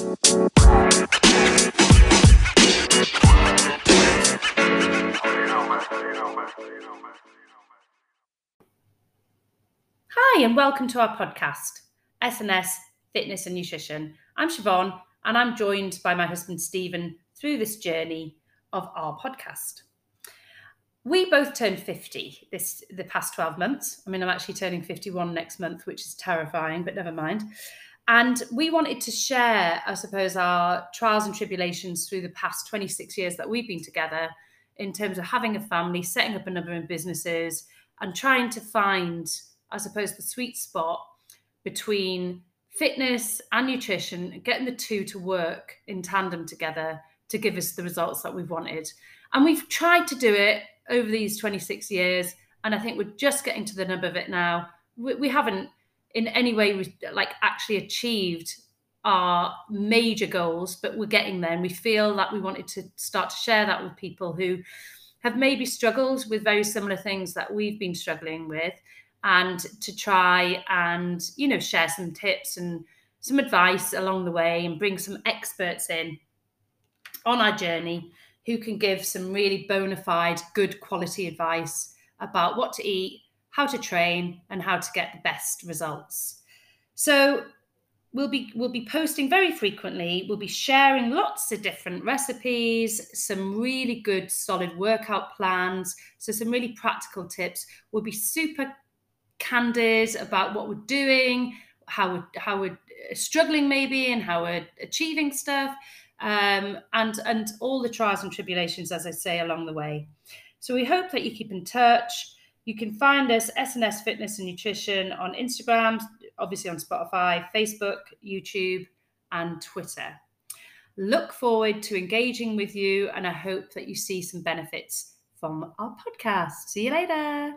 Hi, and welcome to our podcast, S&S Fitness and Nutrition. I'm Siobhan, and I'm joined by my husband Stephen through this journey of our podcast. We both turned 50 this the past 12 months. I mean, I'm actually turning 51 next month, which is terrifying, but never mind. And we wanted to share, I suppose, our trials and tribulations through the past 26 years that we've been together in terms of having a family, setting up a number of businesses, and trying to find I suppose, the sweet spot between fitness and nutrition, getting the two to work in tandem together to give us the results that we've wanted. And we've tried to do it over these 26 years. And I think we're just getting to the nub of it now. We, we haven't in any way we like actually achieved our major goals, but we're getting there. And we feel that we wanted to start to share that with people who have maybe struggled with very similar things that we've been struggling with and to try and you know share some tips and some advice along the way and bring some experts in on our journey who can give some really bona fide good quality advice about what to eat how to train and how to get the best results so we'll be we'll be posting very frequently we'll be sharing lots of different recipes some really good solid workout plans so some really practical tips we'll be super candid about what we're doing, how we're, how we're struggling maybe, and how we're achieving stuff, um, and and all the trials and tribulations, as I say, along the way. So we hope that you keep in touch. You can find us S&S Fitness and Nutrition on Instagram, obviously on Spotify, Facebook, YouTube, and Twitter. Look forward to engaging with you, and I hope that you see some benefits from our podcast. See you later.